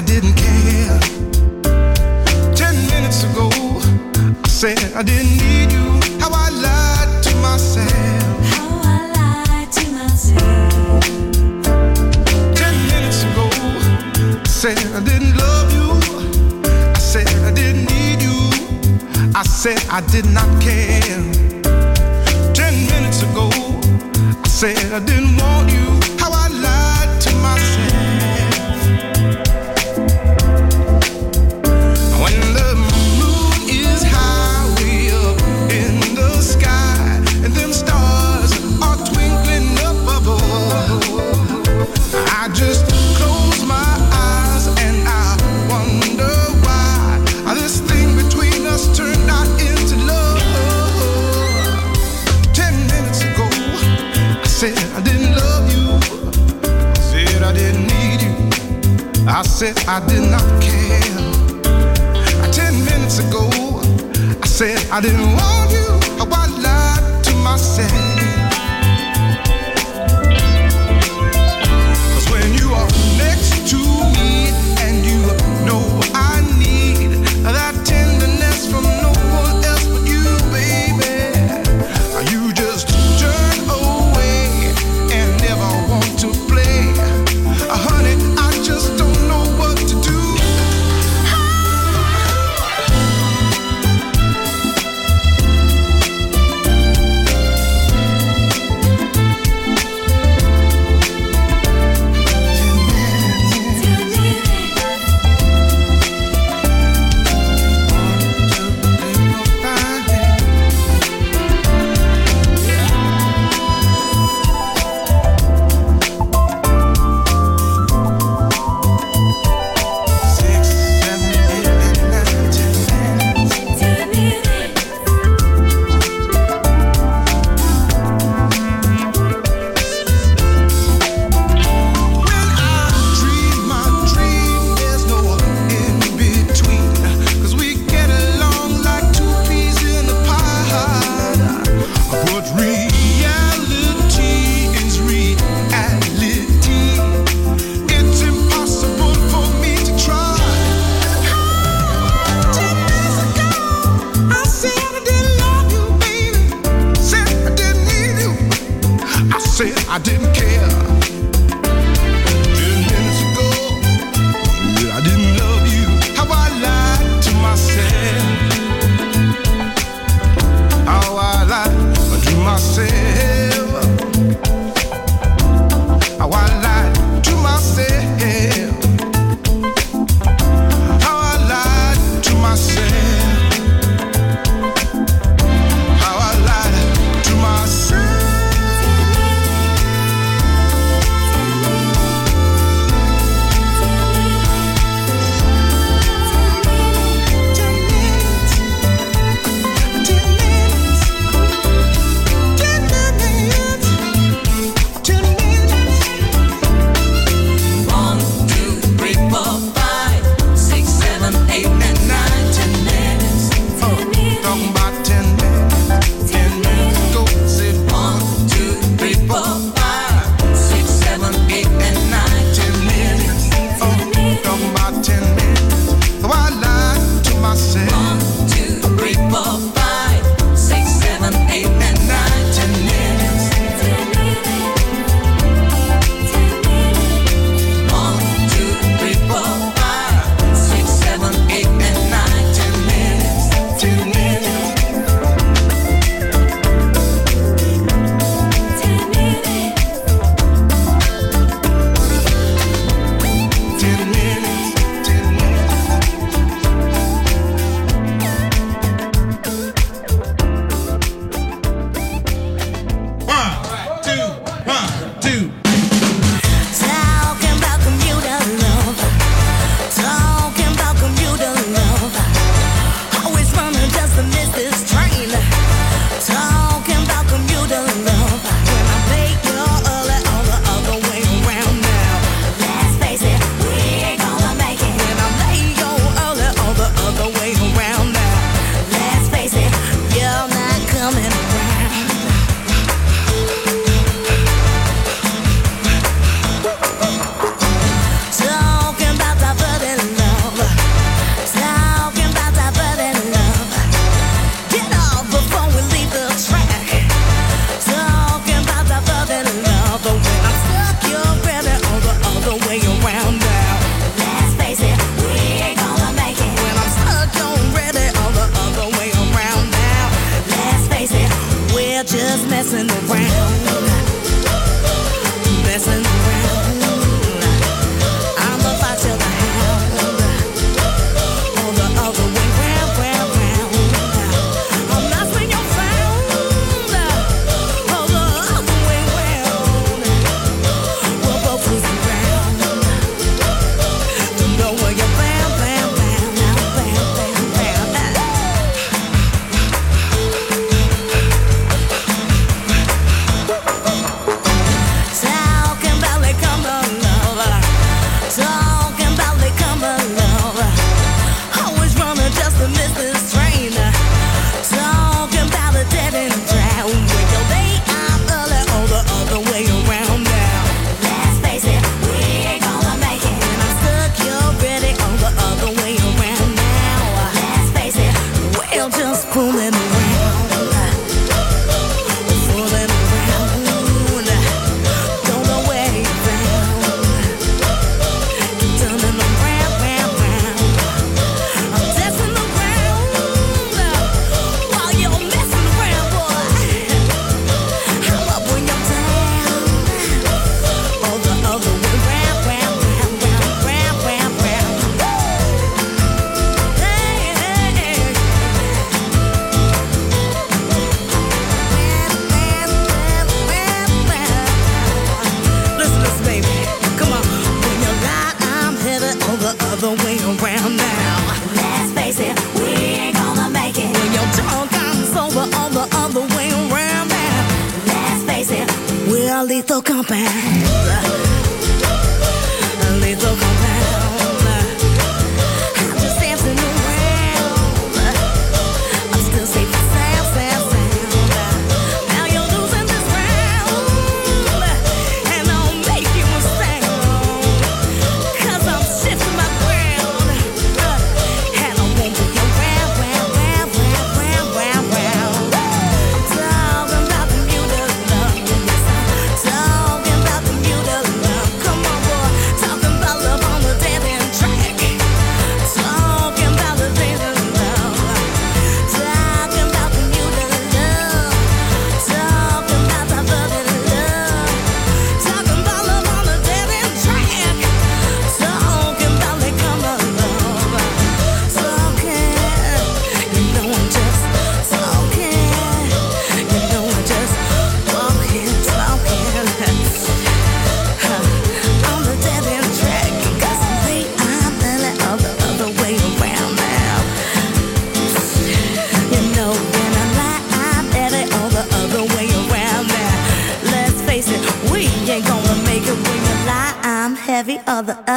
I didn't care. Ten minutes ago, I said I didn't need you. How I lied to myself. How I lied to myself. Ten minutes ago, I said I didn't love you. I said I didn't need you. I said I did not care. Ten minutes ago, I said I didn't said I did not care. Uh, ten minutes ago, I said I didn't want you. How I lied to myself. said I didn't care.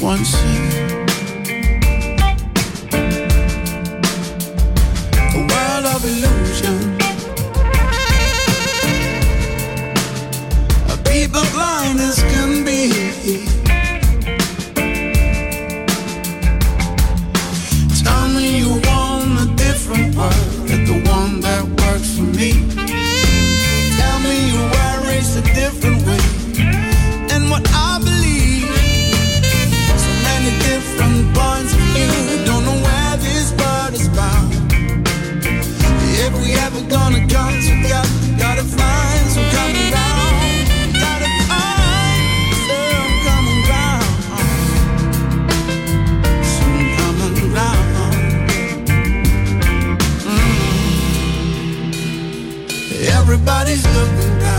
once nobody's looking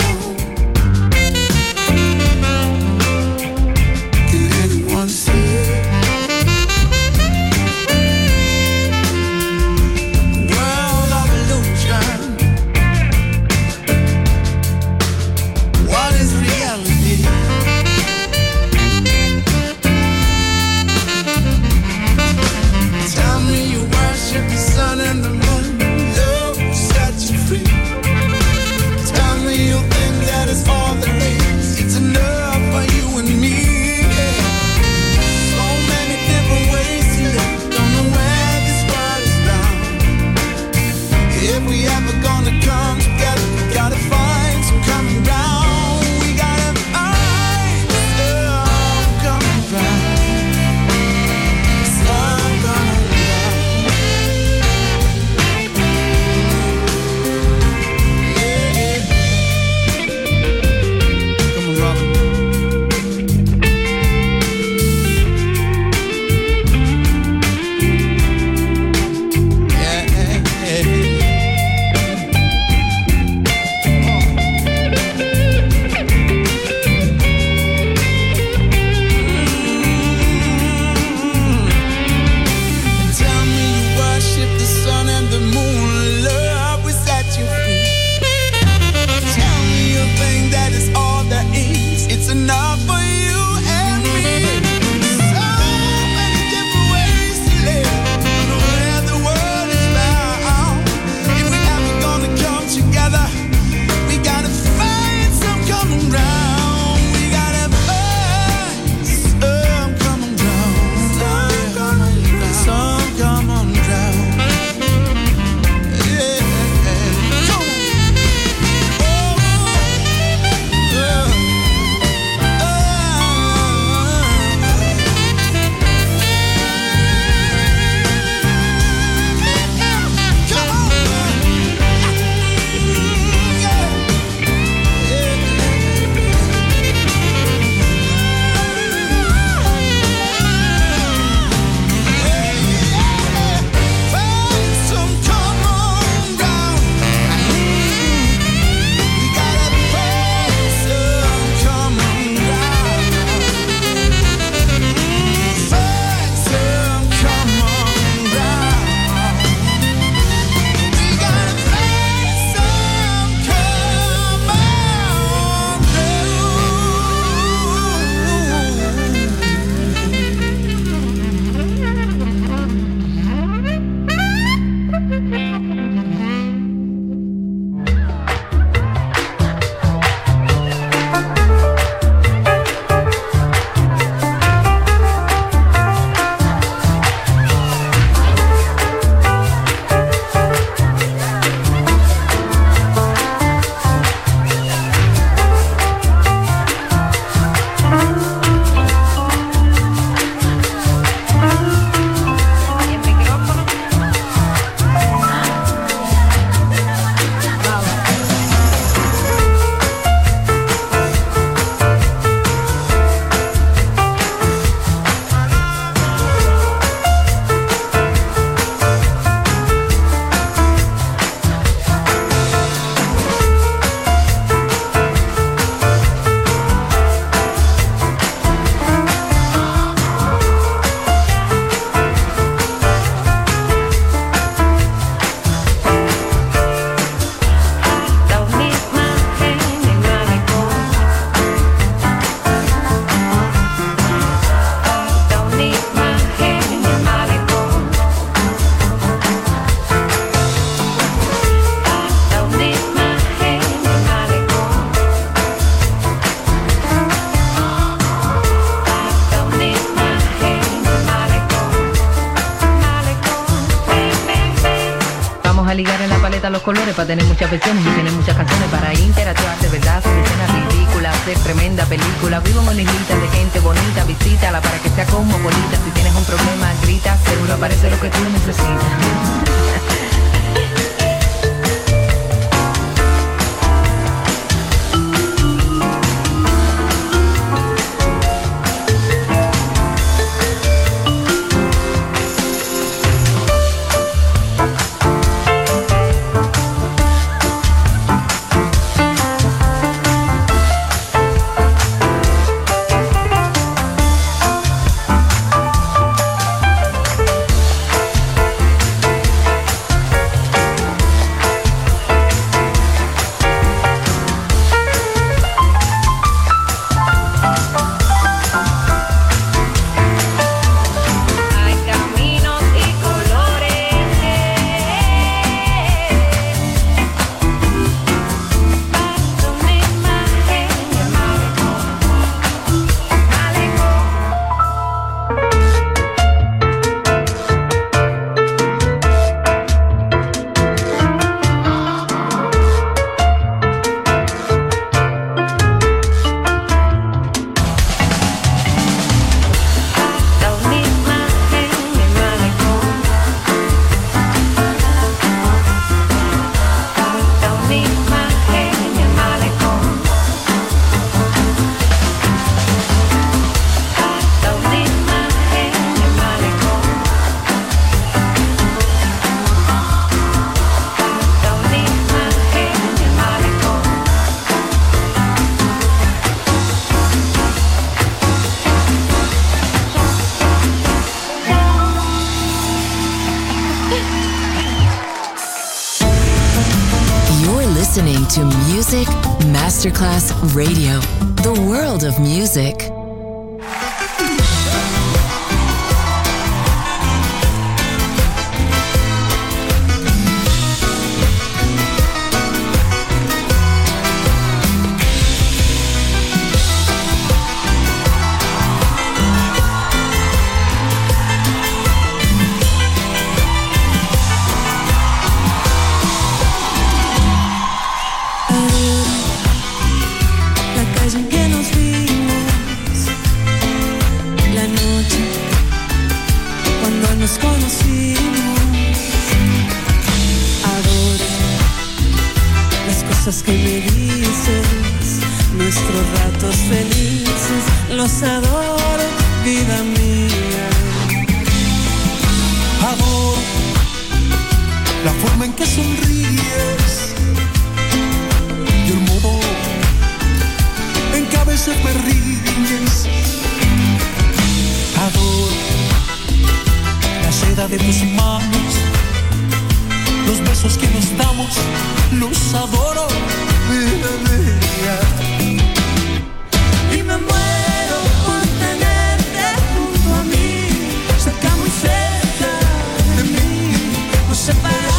nuestros ratos felices, los adoro, vida mía. Adoro la forma en que sonríes y el modo en que a veces me ríes. Adoro la seda de tus manos, los besos que nos damos, los adoro, vida mía. survive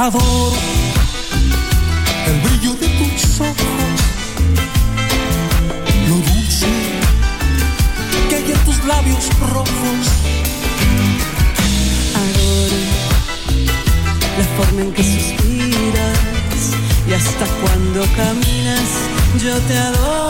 Adoro el brillo de tus ojos, lo dulce que hay en tus labios rojos. Adoro la forma en que suspiras y hasta cuando caminas yo te adoro.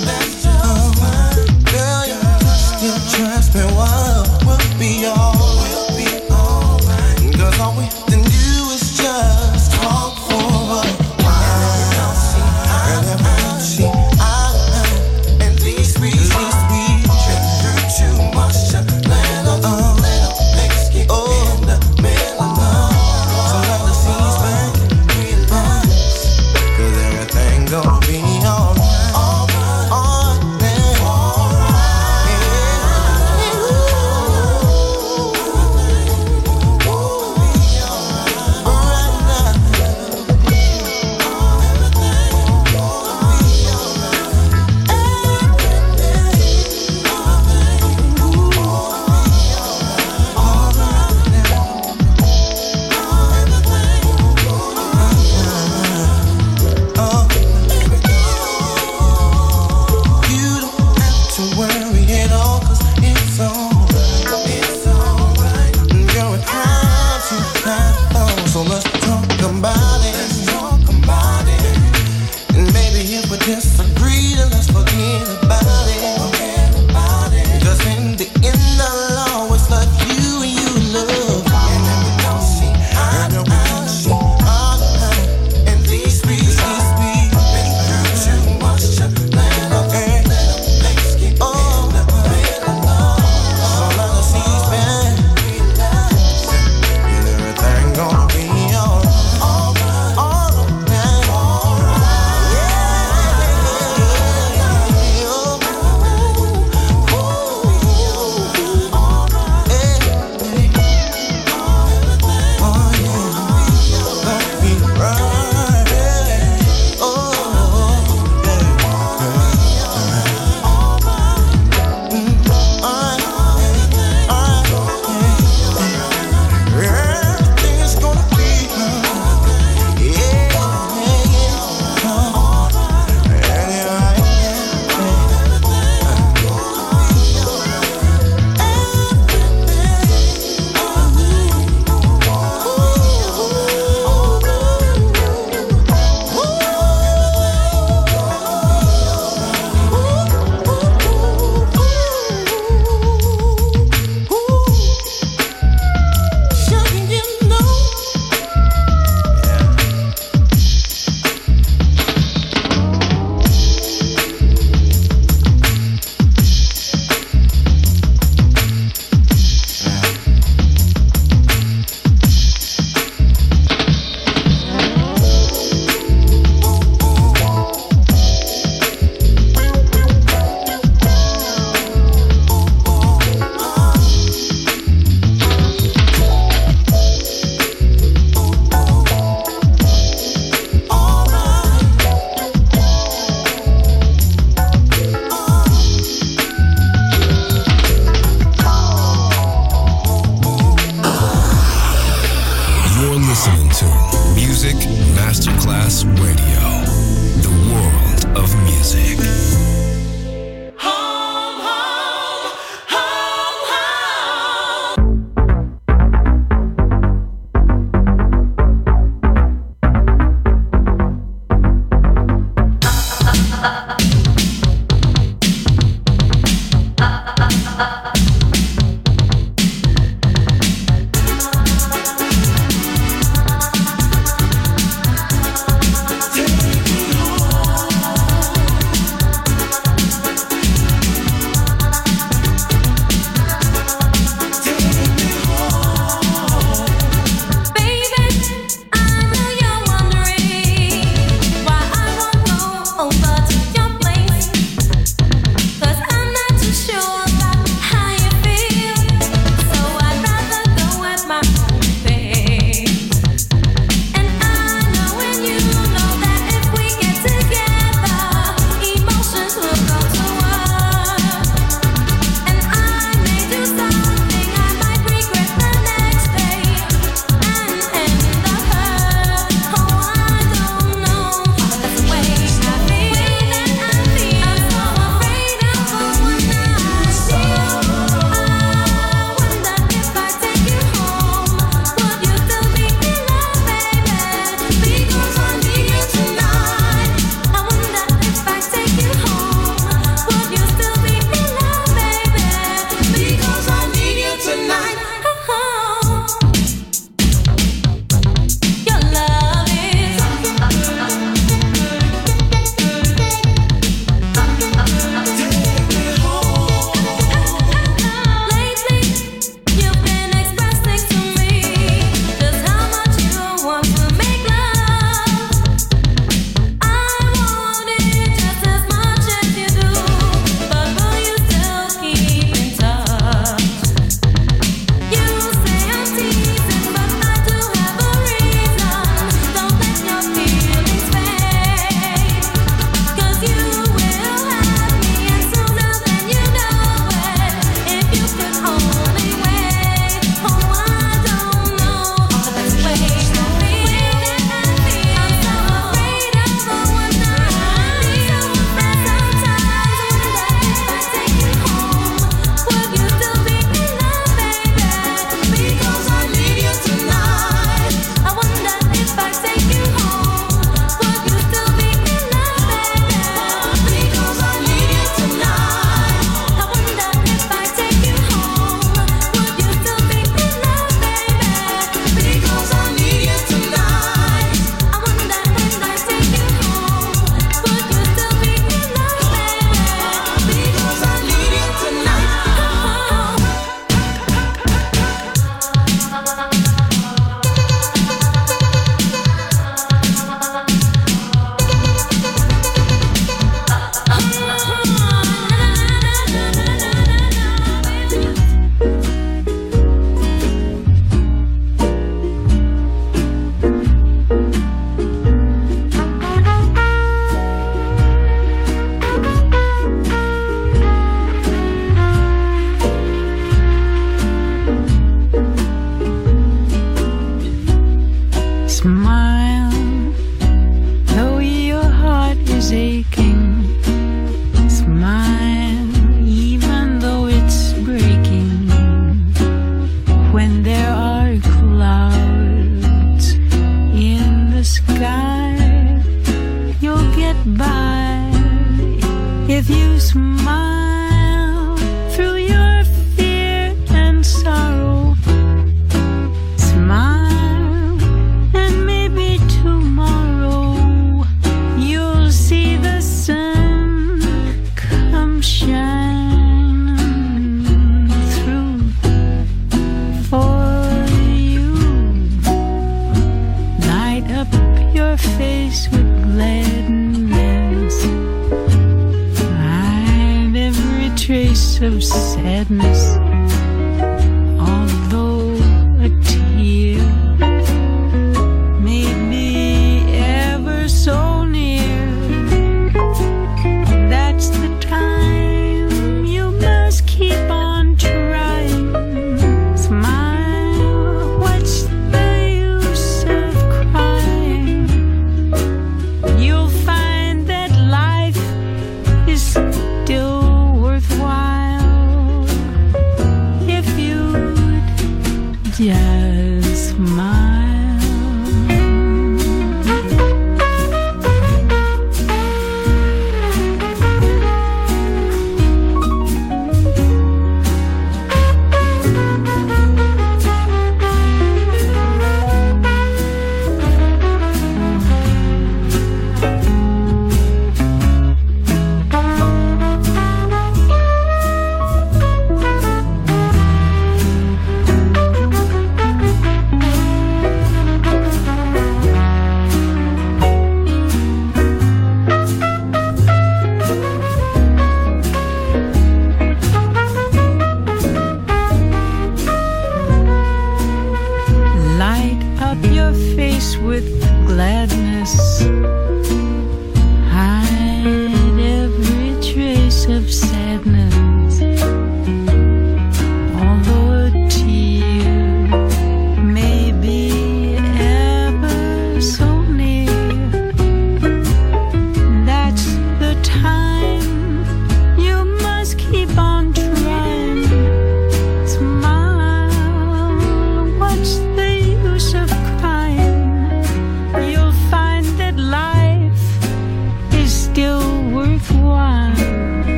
one.